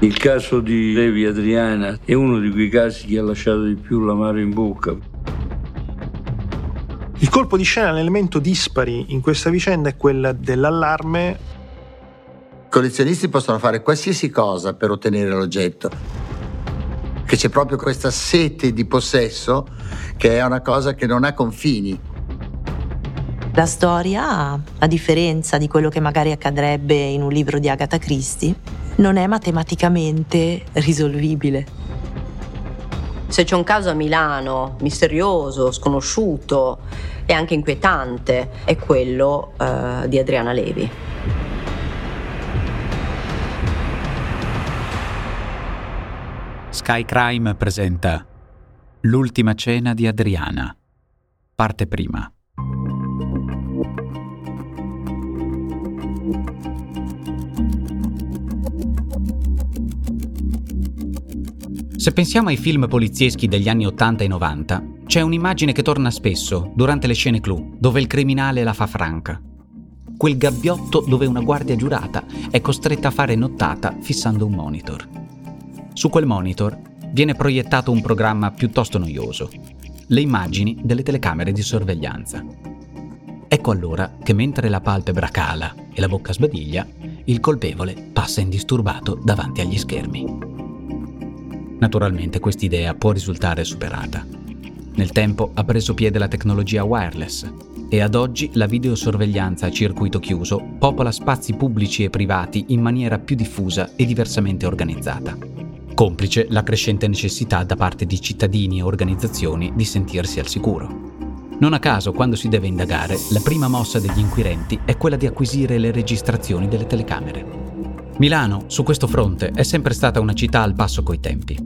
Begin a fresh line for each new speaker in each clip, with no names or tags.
Il caso di Levi Adriana è uno di quei casi che ha lasciato di più l'amaro in bocca.
Il colpo di scena, l'elemento dispari in questa vicenda è quella dell'allarme.
I collezionisti possono fare qualsiasi cosa per ottenere l'oggetto, che c'è proprio questa sete di possesso che è una cosa che non ha confini.
La storia, a differenza di quello che magari accadrebbe in un libro di Agatha Christie, non è matematicamente risolvibile.
Se c'è un caso a Milano misterioso, sconosciuto e anche inquietante, è quello uh, di Adriana Levi.
Sky Crime presenta L'ultima cena di Adriana, parte prima. Se pensiamo ai film polizieschi degli anni 80 e 90, c'è un'immagine che torna spesso durante le scene clou, dove il criminale la fa franca. Quel gabbiotto dove una guardia giurata è costretta a fare nottata fissando un monitor. Su quel monitor viene proiettato un programma piuttosto noioso, le immagini delle telecamere di sorveglianza. Ecco allora che mentre la palpebra cala e la bocca sbadiglia, il colpevole passa indisturbato davanti agli schermi. Naturalmente quest'idea può risultare superata. Nel tempo ha preso piede la tecnologia wireless e ad oggi la videosorveglianza a circuito chiuso popola spazi pubblici e privati in maniera più diffusa e diversamente organizzata. Complice la crescente necessità da parte di cittadini e organizzazioni di sentirsi al sicuro. Non a caso, quando si deve indagare, la prima mossa degli inquirenti è quella di acquisire le registrazioni delle telecamere. Milano, su questo fronte, è sempre stata una città al passo coi tempi.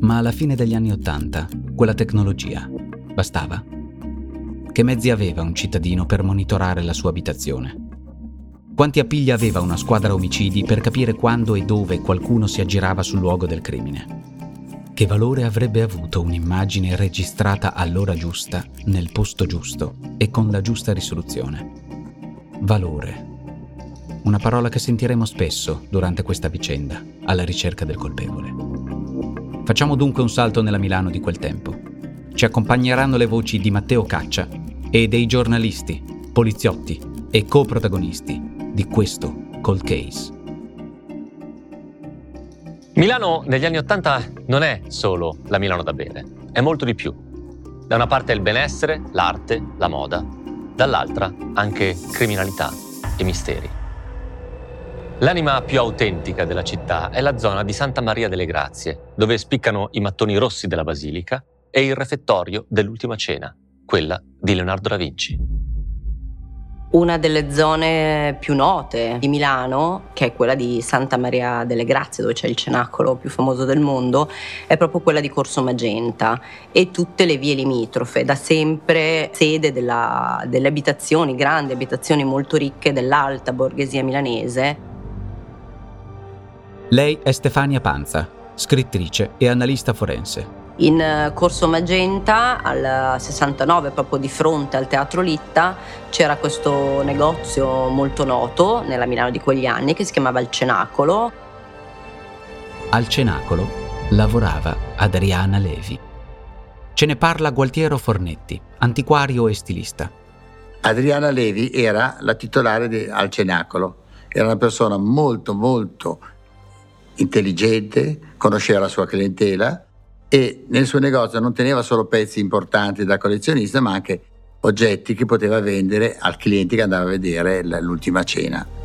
Ma alla fine degli anni Ottanta, quella tecnologia bastava? Che mezzi aveva un cittadino per monitorare la sua abitazione? Quanti appigli aveva una squadra omicidi per capire quando e dove qualcuno si aggirava sul luogo del crimine? Che valore avrebbe avuto un'immagine registrata all'ora giusta, nel posto giusto e con la giusta risoluzione? Valore una parola che sentiremo spesso durante questa vicenda, alla ricerca del colpevole. Facciamo dunque un salto nella Milano di quel tempo. Ci accompagneranno le voci di Matteo Caccia e dei giornalisti, poliziotti e coprotagonisti di questo cold case.
Milano negli anni Ottanta non è solo la Milano da bere, è molto di più. Da una parte il benessere, l'arte, la moda, dall'altra anche criminalità e misteri. L'anima più autentica della città è la zona di Santa Maria delle Grazie, dove spiccano i mattoni rossi della basilica e il refettorio dell'ultima cena, quella di Leonardo da Vinci.
Una delle zone più note di Milano, che è quella di Santa Maria delle Grazie, dove c'è il cenacolo più famoso del mondo, è proprio quella di Corso Magenta e tutte le vie limitrofe, da sempre sede della, delle abitazioni, grandi abitazioni molto ricche dell'alta borghesia milanese
lei è Stefania Panza, scrittrice e analista forense.
In eh, Corso Magenta, al 69, proprio di fronte al Teatro Litta, c'era questo negozio molto noto nella Milano di quegli anni che si chiamava Il Cenacolo.
Al Cenacolo lavorava Adriana Levi. Ce ne parla Gualtiero Fornetti, antiquario e stilista.
Adriana Levi era la titolare di, al Cenacolo. Era una persona molto, molto intelligente, conosceva la sua clientela e nel suo negozio non teneva solo pezzi importanti da collezionista, ma anche oggetti che poteva vendere al cliente che andava a vedere l'ultima cena.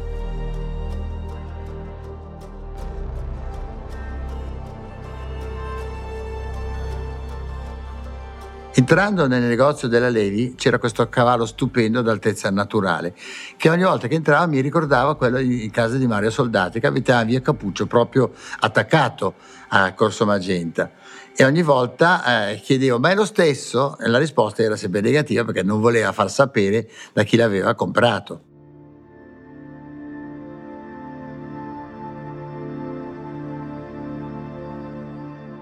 Entrando nel negozio della Levi c'era questo cavallo stupendo d'altezza naturale che ogni volta che entrava mi ricordava quello in casa di Mario Soldati che abitava via Capuccio proprio attaccato a Corso Magenta e ogni volta eh, chiedevo ma è lo stesso? E la risposta era sempre negativa perché non voleva far sapere da chi l'aveva comprato.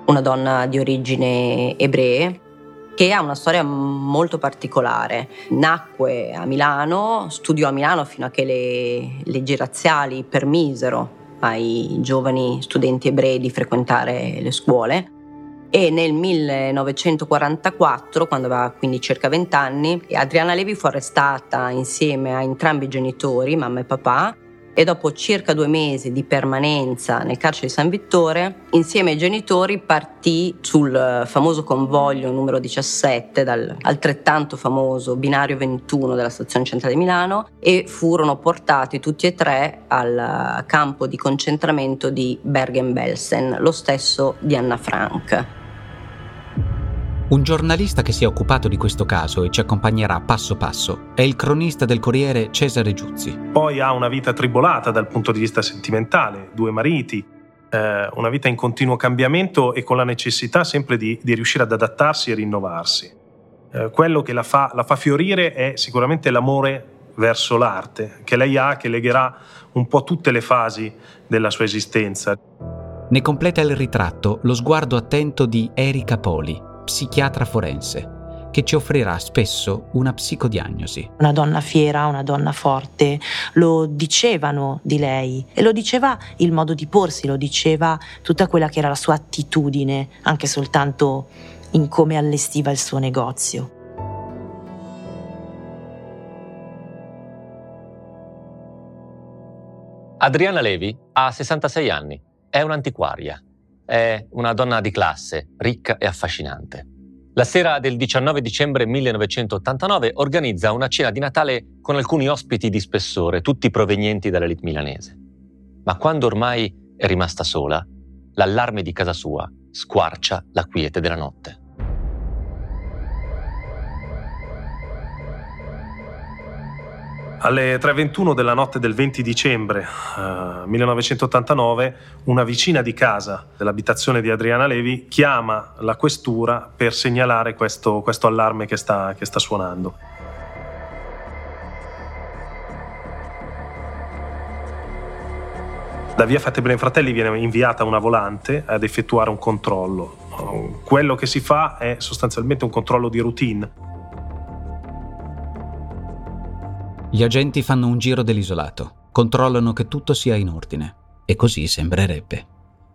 Una donna di origine ebree che ha una storia molto particolare. Nacque a Milano, studiò a Milano fino a che le leggi razziali permisero ai giovani studenti ebrei di frequentare le scuole e nel 1944, quando aveva quindi circa 20 anni, Adriana Levi fu arrestata insieme a entrambi i genitori, mamma e papà, e dopo circa due mesi di permanenza nel carcere di San Vittore, insieme ai genitori partì sul famoso convoglio numero 17 dal altrettanto famoso binario 21 della stazione centrale di Milano e furono portati tutti e tre al campo di concentramento di Bergen-Belsen, lo stesso di Anna Frank.
Un giornalista che si è occupato di questo caso e ci accompagnerà passo passo è il cronista del Corriere Cesare Giuzzi.
Poi ha una vita tribolata dal punto di vista sentimentale, due mariti, eh, una vita in continuo cambiamento e con la necessità sempre di, di riuscire ad adattarsi e rinnovarsi. Eh, quello che la fa, la fa fiorire è sicuramente l'amore verso l'arte, che lei ha, che legherà un po' tutte le fasi della sua esistenza.
Ne completa il ritratto lo sguardo attento di Erika Poli, psichiatra forense, che ci offrirà spesso una psicodiagnosi.
Una donna fiera, una donna forte, lo dicevano di lei e lo diceva il modo di porsi, lo diceva tutta quella che era la sua attitudine, anche soltanto in come allestiva il suo negozio.
Adriana Levi ha 66 anni, è un'antiquaria è una donna di classe, ricca e affascinante. La sera del 19 dicembre 1989 organizza una cena di Natale con alcuni ospiti di spessore, tutti provenienti dall'elite milanese. Ma quando ormai è rimasta sola, l'allarme di casa sua squarcia la quiete della notte.
Alle 3.21 della notte del 20 dicembre eh, 1989, una vicina di casa dell'abitazione di Adriana Levi chiama la questura per segnalare questo, questo allarme che sta, che sta suonando. Da via Fattebene Fratelli viene inviata una volante ad effettuare un controllo. Quello che si fa è sostanzialmente un controllo di routine
Gli agenti fanno un giro dell'isolato, controllano che tutto sia in ordine. E così sembrerebbe.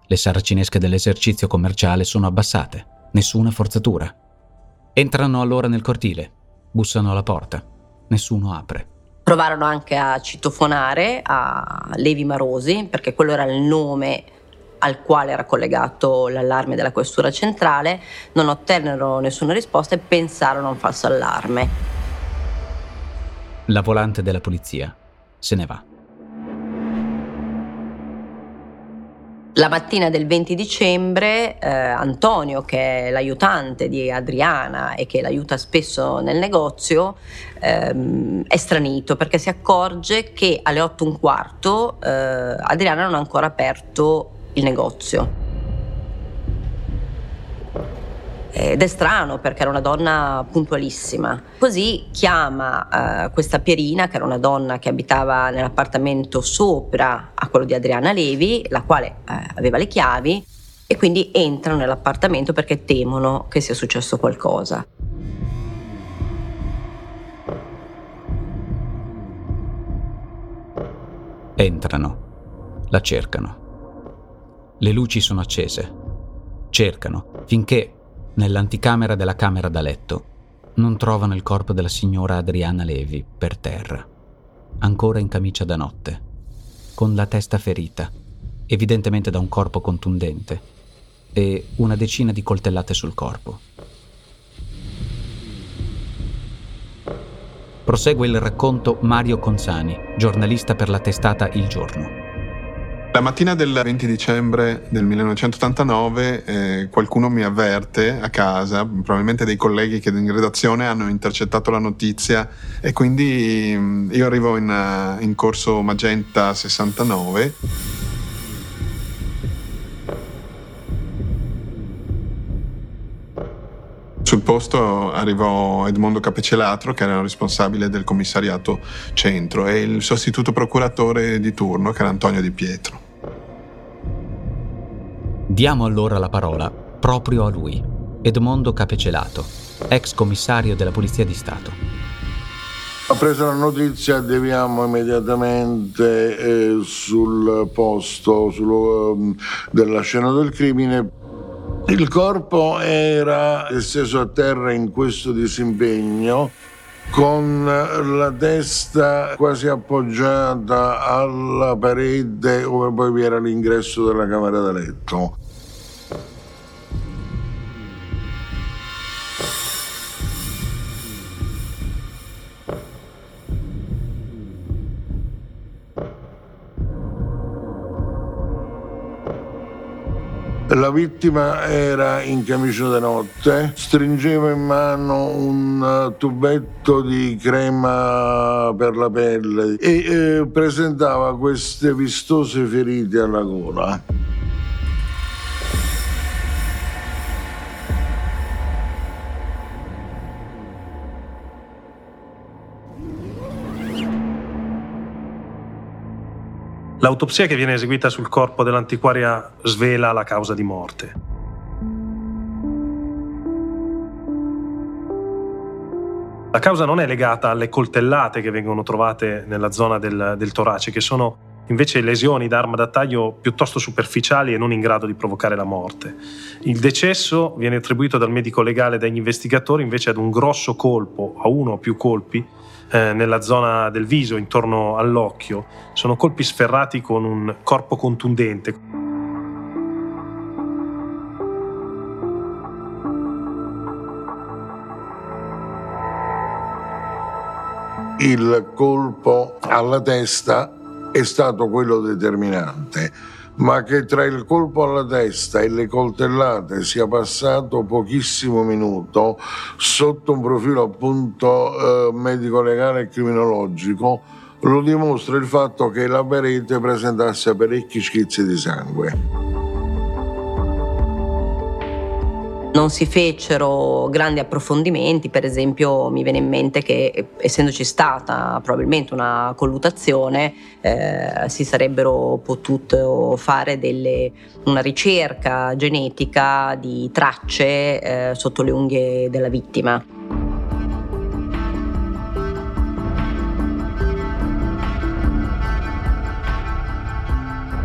Le saracinesche dell'esercizio commerciale sono abbassate, nessuna forzatura. Entrano allora nel cortile, bussano alla porta, nessuno apre.
Provarono anche a citofonare a Levi Marosi, perché quello era il nome al quale era collegato l'allarme della questura centrale, non ottennero nessuna risposta e pensarono a un falso allarme.
La volante della polizia se ne va.
La mattina del 20 dicembre eh, Antonio, che è l'aiutante di Adriana e che l'aiuta spesso nel negozio, ehm, è stranito perché si accorge che alle 8 e un quarto eh, Adriana non ha ancora aperto il negozio. Ed è strano perché era una donna puntualissima. Così chiama uh, questa Pierina, che era una donna che abitava nell'appartamento sopra a quello di Adriana Levi, la quale uh, aveva le chiavi, e quindi entrano nell'appartamento perché temono che sia successo qualcosa.
Entrano, la cercano. Le luci sono accese. Cercano finché Nell'anticamera della camera da letto non trovano il corpo della signora Adriana Levi per terra, ancora in camicia da notte, con la testa ferita, evidentemente da un corpo contundente, e una decina di coltellate sul corpo. Prosegue il racconto Mario Consani, giornalista per la testata Il Giorno.
La mattina del 20 dicembre del 1989 eh, qualcuno mi avverte a casa, probabilmente dei colleghi che in redazione hanno intercettato la notizia e quindi mm, io arrivo in, uh, in corso Magenta 69. Sul posto arrivò Edmondo Capecelatro, che era il responsabile del commissariato centro, e il sostituto procuratore di turno, che era Antonio Di Pietro.
Diamo allora la parola proprio a lui, Edmondo Capecelato, ex commissario della Polizia di Stato.
Appresa la notizia, deviamo immediatamente eh, sul posto sul, um, della scena del crimine. Il corpo era steso a terra in questo disimpegno con la testa quasi appoggiata alla parete dove poi vi era l'ingresso della camera da letto. La vittima era in camicia da notte, stringeva in mano un tubetto di crema per la pelle e eh, presentava queste vistose ferite alla gola.
L'autopsia che viene eseguita sul corpo dell'antiquaria svela la causa di morte. La causa non è legata alle coltellate che vengono trovate nella zona del, del torace, che sono invece lesioni d'arma da taglio piuttosto superficiali e non in grado di provocare la morte. Il decesso viene attribuito dal medico legale e dagli investigatori invece ad un grosso colpo, a uno o più colpi, eh, nella zona del viso, intorno all'occhio. Sono colpi sferrati con un corpo contundente.
Il colpo alla testa è stato quello determinante ma che tra il colpo alla testa e le coltellate sia passato pochissimo minuto sotto un profilo appunto eh, medico-legale e criminologico lo dimostra il fatto che la parete presentasse parecchi schizzi di sangue.
Non si fecero grandi approfondimenti, per esempio mi viene in mente che essendoci stata probabilmente una collutazione eh, si sarebbero potuto fare delle, una ricerca genetica di tracce eh, sotto le unghie della vittima.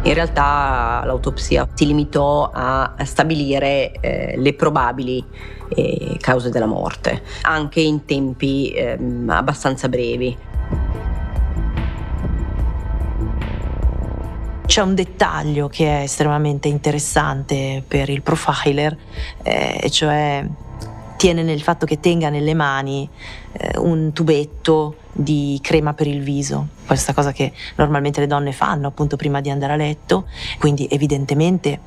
In realtà l'autopsia si limitò a stabilire eh, le probabili eh, cause della morte, anche in tempi eh, abbastanza brevi.
C'è un dettaglio che è estremamente interessante per il profiler, eh, e cioè tiene nel fatto che tenga nelle mani eh, un tubetto di crema per il viso, questa cosa che normalmente le donne fanno appunto prima di andare a letto, quindi evidentemente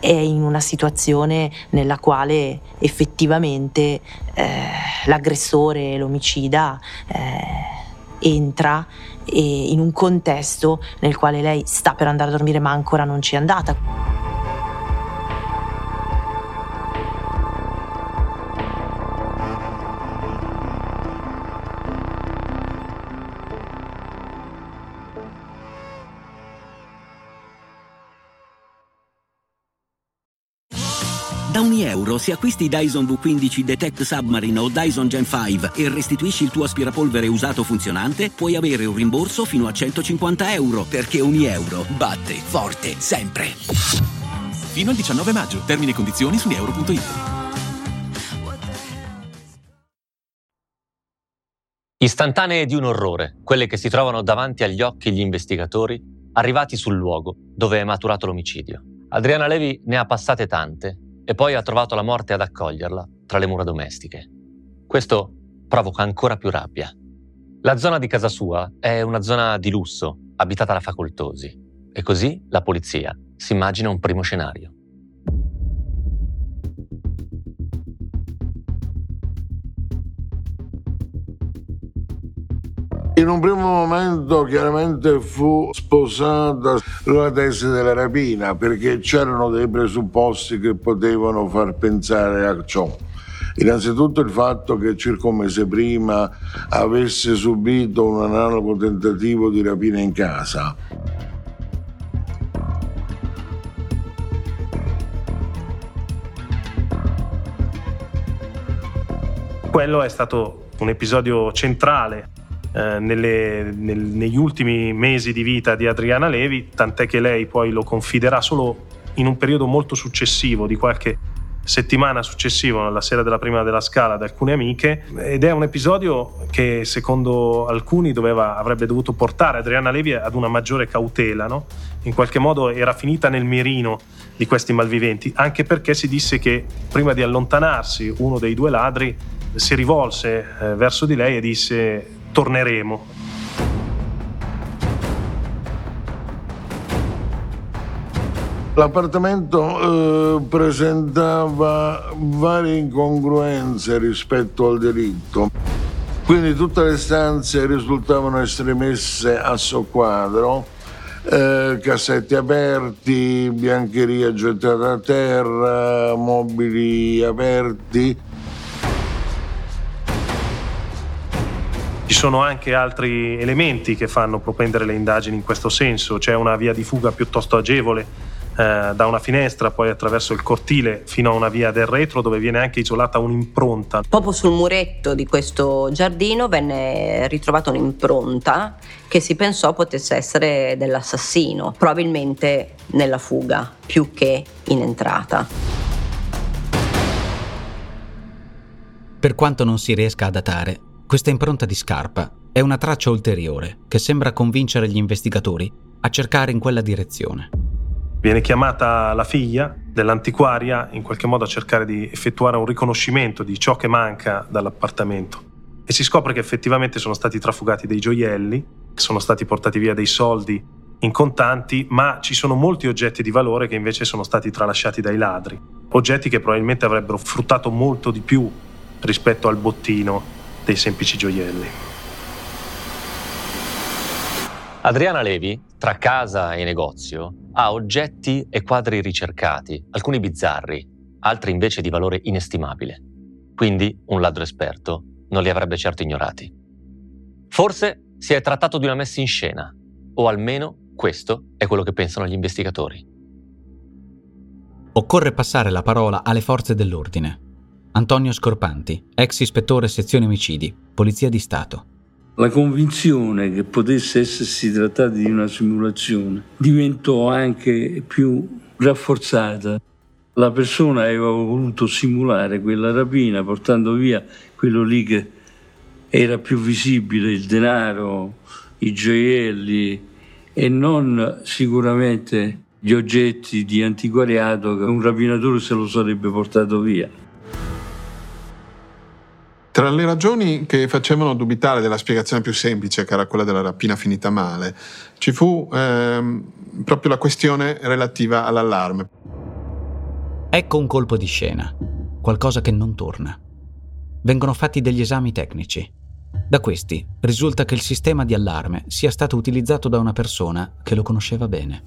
è in una situazione nella quale effettivamente eh, l'aggressore, l'omicida eh, entra in un contesto nel quale lei sta per andare a dormire ma ancora non ci è andata.
Euro, se acquisti Dyson V15 Detect Submarine o Dyson Gen 5 e restituisci il tuo aspirapolvere usato funzionante, puoi avere un rimborso fino a 150 euro, perché ogni euro batte forte sempre.
Fino al 19 maggio. Termini e condizioni su euro.it.
Istantanee di un orrore, quelle che si trovano davanti agli occhi gli investigatori, arrivati sul luogo dove è maturato l'omicidio. Adriana Levi ne ha passate tante e poi ha trovato la morte ad accoglierla tra le mura domestiche. Questo provoca ancora più rabbia. La zona di casa sua è una zona di lusso, abitata da facoltosi. E così la polizia si immagina un primo scenario.
In un primo momento chiaramente fu sposata la tesi della rapina perché c'erano dei presupposti che potevano far pensare a ciò. Innanzitutto il fatto che circa un mese prima avesse subito un analogo tentativo di rapina in casa.
Quello è stato un episodio centrale eh, nelle, nel, negli ultimi mesi di vita di Adriana Levi, tant'è che lei poi lo confiderà solo in un periodo molto successivo, di qualche settimana successiva, alla sera della prima della scala, ad alcune amiche, ed è un episodio che secondo alcuni doveva, avrebbe dovuto portare Adriana Levi ad una maggiore cautela, no? in qualche modo era finita nel mirino di questi malviventi, anche perché si disse che prima di allontanarsi uno dei due ladri si rivolse eh, verso di lei e disse torneremo.
L'appartamento eh, presentava varie incongruenze rispetto al delitto, quindi tutte le stanze risultavano essere messe a soqquadro, eh, cassetti aperti, biancheria gettata a terra, mobili aperti.
Sono anche altri elementi che fanno propendere le indagini in questo senso, c'è una via di fuga piuttosto agevole eh, da una finestra, poi attraverso il cortile fino a una via del retro dove viene anche isolata un'impronta.
Proprio sul muretto di questo giardino venne ritrovata un'impronta che si pensò potesse essere dell'assassino, probabilmente nella fuga più che in entrata.
Per quanto non si riesca a datare, questa impronta di scarpa è una traccia ulteriore che sembra convincere gli investigatori a cercare in quella direzione.
Viene chiamata la figlia dell'antiquaria in qualche modo a cercare di effettuare un riconoscimento di ciò che manca dall'appartamento. E si scopre che effettivamente sono stati trafugati dei gioielli, sono stati portati via dei soldi in contanti, ma ci sono molti oggetti di valore che invece sono stati tralasciati dai ladri, oggetti che probabilmente avrebbero fruttato molto di più rispetto al bottino dei semplici gioielli.
Adriana Levi, tra casa e negozio, ha oggetti e quadri ricercati, alcuni bizzarri, altri invece di valore inestimabile. Quindi un ladro esperto non li avrebbe certo ignorati. Forse si è trattato di una messa in scena, o almeno questo è quello che pensano gli investigatori.
Occorre passare la parola alle forze dell'ordine. Antonio Scorpanti, ex ispettore sezione omicidi, Polizia di Stato.
La convinzione che potesse essersi trattato di una simulazione diventò anche più rafforzata. La persona aveva voluto simulare quella rapina portando via quello lì che era più visibile, il denaro, i gioielli e non sicuramente gli oggetti di antiquariato che un rapinatore se lo sarebbe portato via.
Tra le ragioni che facevano dubitare della spiegazione più semplice, che era quella della rapina finita male, ci fu ehm, proprio la questione relativa all'allarme.
Ecco un colpo di scena, qualcosa che non torna. Vengono fatti degli esami tecnici. Da questi risulta che il sistema di allarme sia stato utilizzato da una persona che lo conosceva bene.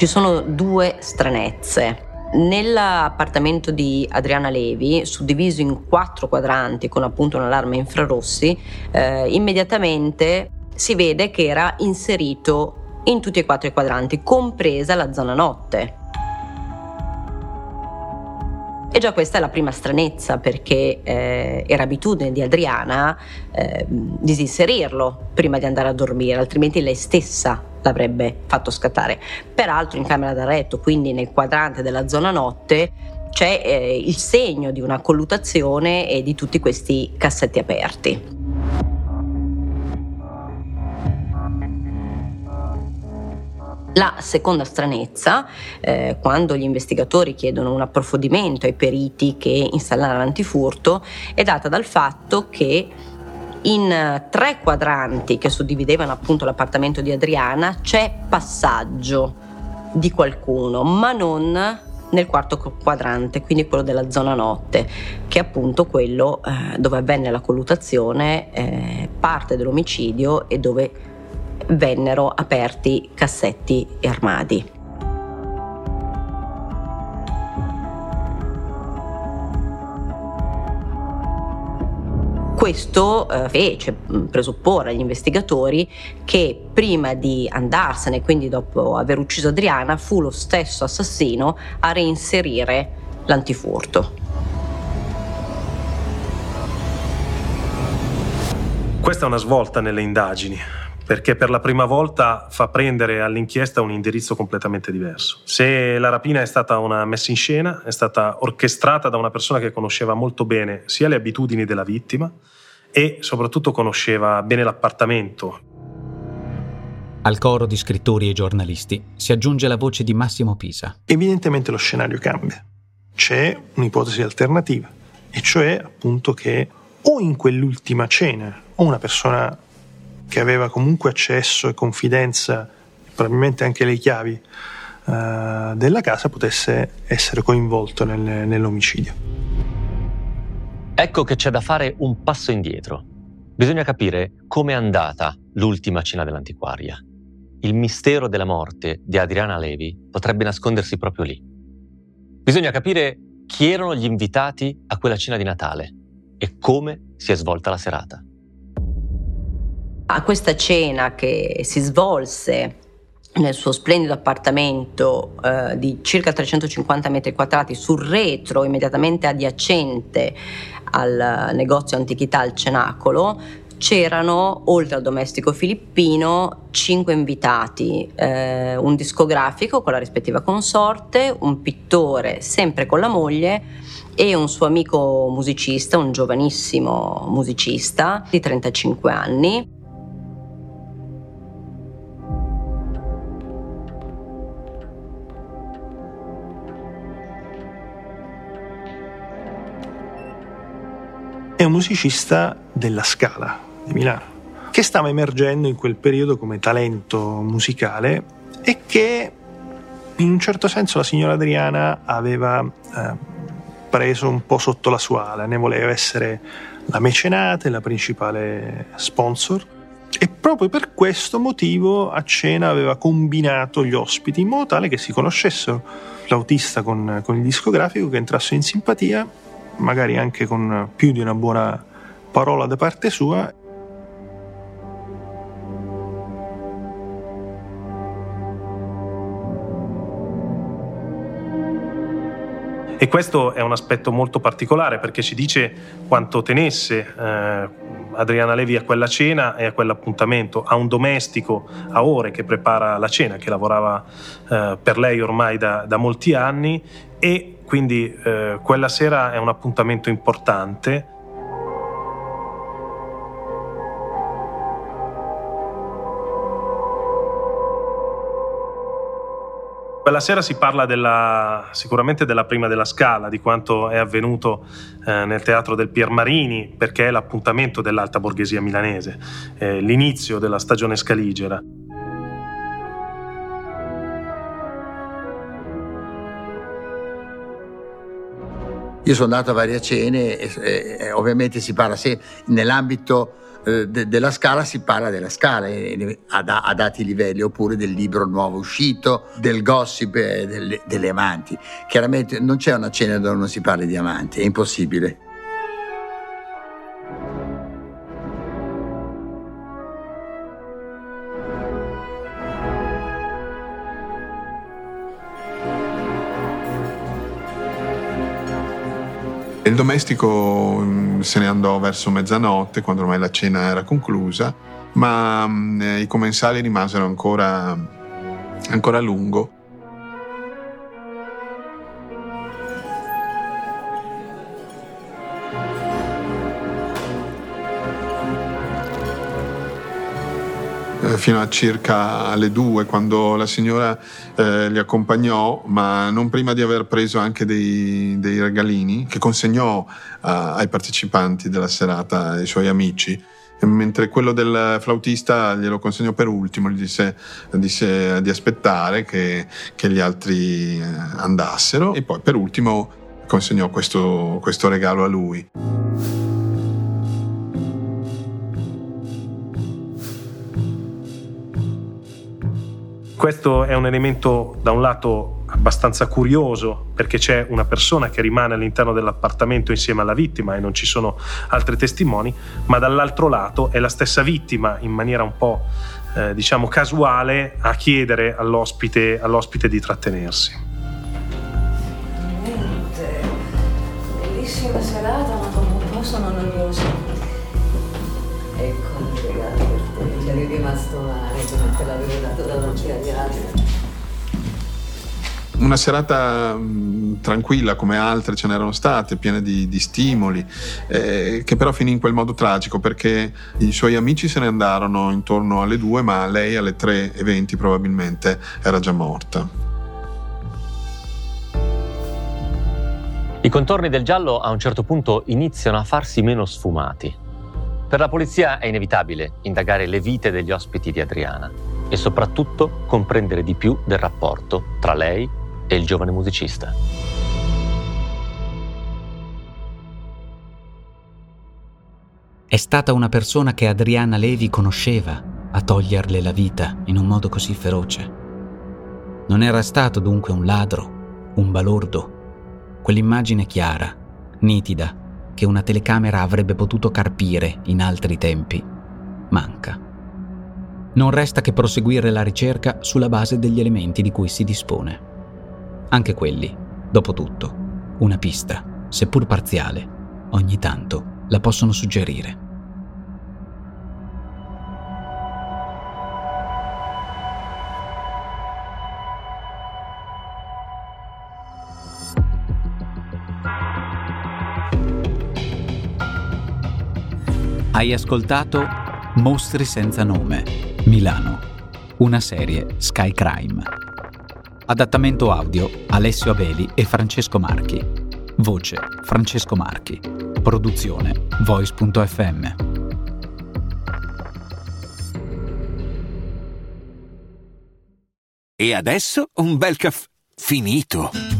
Ci sono due stranezze. Nell'appartamento di Adriana Levi, suddiviso in quattro quadranti con appunto un'allarme infrarossi, eh, immediatamente si vede che era inserito in tutti e quattro i quadranti, compresa la zona notte. E già questa è la prima stranezza perché eh, era abitudine di Adriana eh, disinserirlo prima di andare a dormire, altrimenti lei stessa l'avrebbe fatto scattare. Peraltro in camera da letto, quindi nel quadrante della zona notte, c'è eh, il segno di una collutazione e di tutti questi cassetti aperti. La seconda stranezza, eh, quando gli investigatori chiedono un approfondimento ai periti che installano l'antifurto, è data dal fatto che in tre quadranti che suddividevano appunto l'appartamento di Adriana c'è passaggio di qualcuno, ma non nel quarto quadrante, quindi quello della zona notte, che è appunto quello eh, dove avvenne la colluttazione, eh, parte dell'omicidio e dove vennero aperti cassetti e armadi. Questo eh, fece mm, presupporre agli investigatori che prima di andarsene, quindi dopo aver ucciso Adriana, fu lo stesso assassino a reinserire l'antifurto.
Questa è una svolta nelle indagini, perché per la prima volta fa prendere all'inchiesta un indirizzo completamente diverso. Se la rapina è stata una messa in scena, è stata orchestrata da una persona che conosceva molto bene sia le abitudini della vittima e soprattutto conosceva bene l'appartamento.
Al coro di scrittori e giornalisti si aggiunge la voce di Massimo Pisa.
Evidentemente lo scenario cambia. C'è un'ipotesi alternativa, e cioè appunto che o in quell'ultima cena o una persona che aveva comunque accesso e confidenza, probabilmente anche le chiavi uh, della casa, potesse essere coinvolto nel, nell'omicidio.
Ecco che c'è da fare un passo indietro. Bisogna capire com'è andata l'ultima cena dell'antiquaria. Il mistero della morte di Adriana Levi potrebbe nascondersi proprio lì. Bisogna capire chi erano gli invitati a quella cena di Natale e come si è svolta la serata.
A questa cena che si svolse nel suo splendido appartamento eh, di circa 350 metri quadrati sul retro immediatamente adiacente al negozio antichità al Cenacolo c'erano, oltre al domestico filippino, cinque invitati, eh, un discografico con la rispettiva consorte, un pittore sempre con la moglie e un suo amico musicista, un giovanissimo musicista di 35 anni.
È un musicista della Scala di Milano, che stava emergendo in quel periodo come talento musicale e che in un certo senso la signora Adriana aveva eh, preso un po' sotto la sua ala, ne voleva essere la mecenate, la principale sponsor. E proprio per questo motivo a cena aveva combinato gli ospiti in modo tale che si conoscessero. L'autista con, con il discografico, che entrassero in simpatia, magari anche con più di una buona parola da parte sua.
E questo è un aspetto molto particolare perché ci dice quanto tenesse eh, Adriana Levi a quella cena e a quell'appuntamento, a un domestico a ore che prepara la cena, che lavorava eh, per lei ormai da, da, molti anni e quindi eh, quella sera è un appuntamento importante Quella sera si parla della, sicuramente della prima della Scala, di quanto è avvenuto eh, nel teatro del Piermarini, perché è l'appuntamento dell'alta borghesia milanese, eh, l'inizio della stagione scaligera.
Io sono andato a varie cene e, e, ovviamente si parla se nell'ambito eh, de, della scala si parla della scala eh, a, a, dati livelli, oppure del libro nuovo uscito, del gossip eh, delle, delle amanti. Chiaramente non c'è una cena dove non si parli di amanti, è impossibile.
Il domestico mm, se ne andò verso mezzanotte, quando ormai la cena era conclusa, ma mm, i commensali rimasero ancora, ancora a lungo fino a circa alle due quando la signora eh, li accompagnò, ma non prima di aver preso anche dei, dei regalini che consegnò uh, ai partecipanti della serata, ai suoi amici. mentre quello del flautista glielo consegnò per ultimo, gli disse, disse di aspettare che, che, gli altri eh, andassero e poi per ultimo consegnò questo, questo regalo a lui.
Questo è un elemento da un lato abbastanza curioso perché c'è una persona che rimane all'interno dell'appartamento insieme alla vittima e non ci sono altri testimoni, ma dall'altro lato è la stessa vittima in maniera un po' eh, diciamo casuale a chiedere all'ospite, all'ospite di trattenersi.
Bellissima serata ma come un po' sono noiosa. Ecco ci eri rimasto male come te l'avevo dato davanti agli altri.
Una serata mh, tranquilla come altre ce n'erano state, piene di, di stimoli, eh, che però finì in quel modo tragico perché i suoi amici se ne andarono intorno alle due, ma lei alle 3.20 probabilmente era già morta.
I contorni del giallo a un certo punto iniziano a farsi meno sfumati. Per la polizia è inevitabile indagare le vite degli ospiti di Adriana e soprattutto comprendere di più del rapporto tra lei e il giovane musicista.
È stata una persona che Adriana Levi conosceva a toglierle la vita in un modo così feroce. Non era stato dunque un ladro, un balordo, quell'immagine chiara, nitida, che una telecamera avrebbe potuto carpire in altri tempi, manca. Non resta che proseguire la ricerca sulla base degli elementi di cui si dispone. Anche quelli, dopo tutto, una pista, seppur parziale, ogni tanto la possono suggerire. Hai ascoltato Mostri senza nome, Milano, una serie Sky Crime. Adattamento audio Alessio Abeli e Francesco Marchi. Voce Francesco Marchi. Produzione Voice.fm.
E adesso un bel caffè finito.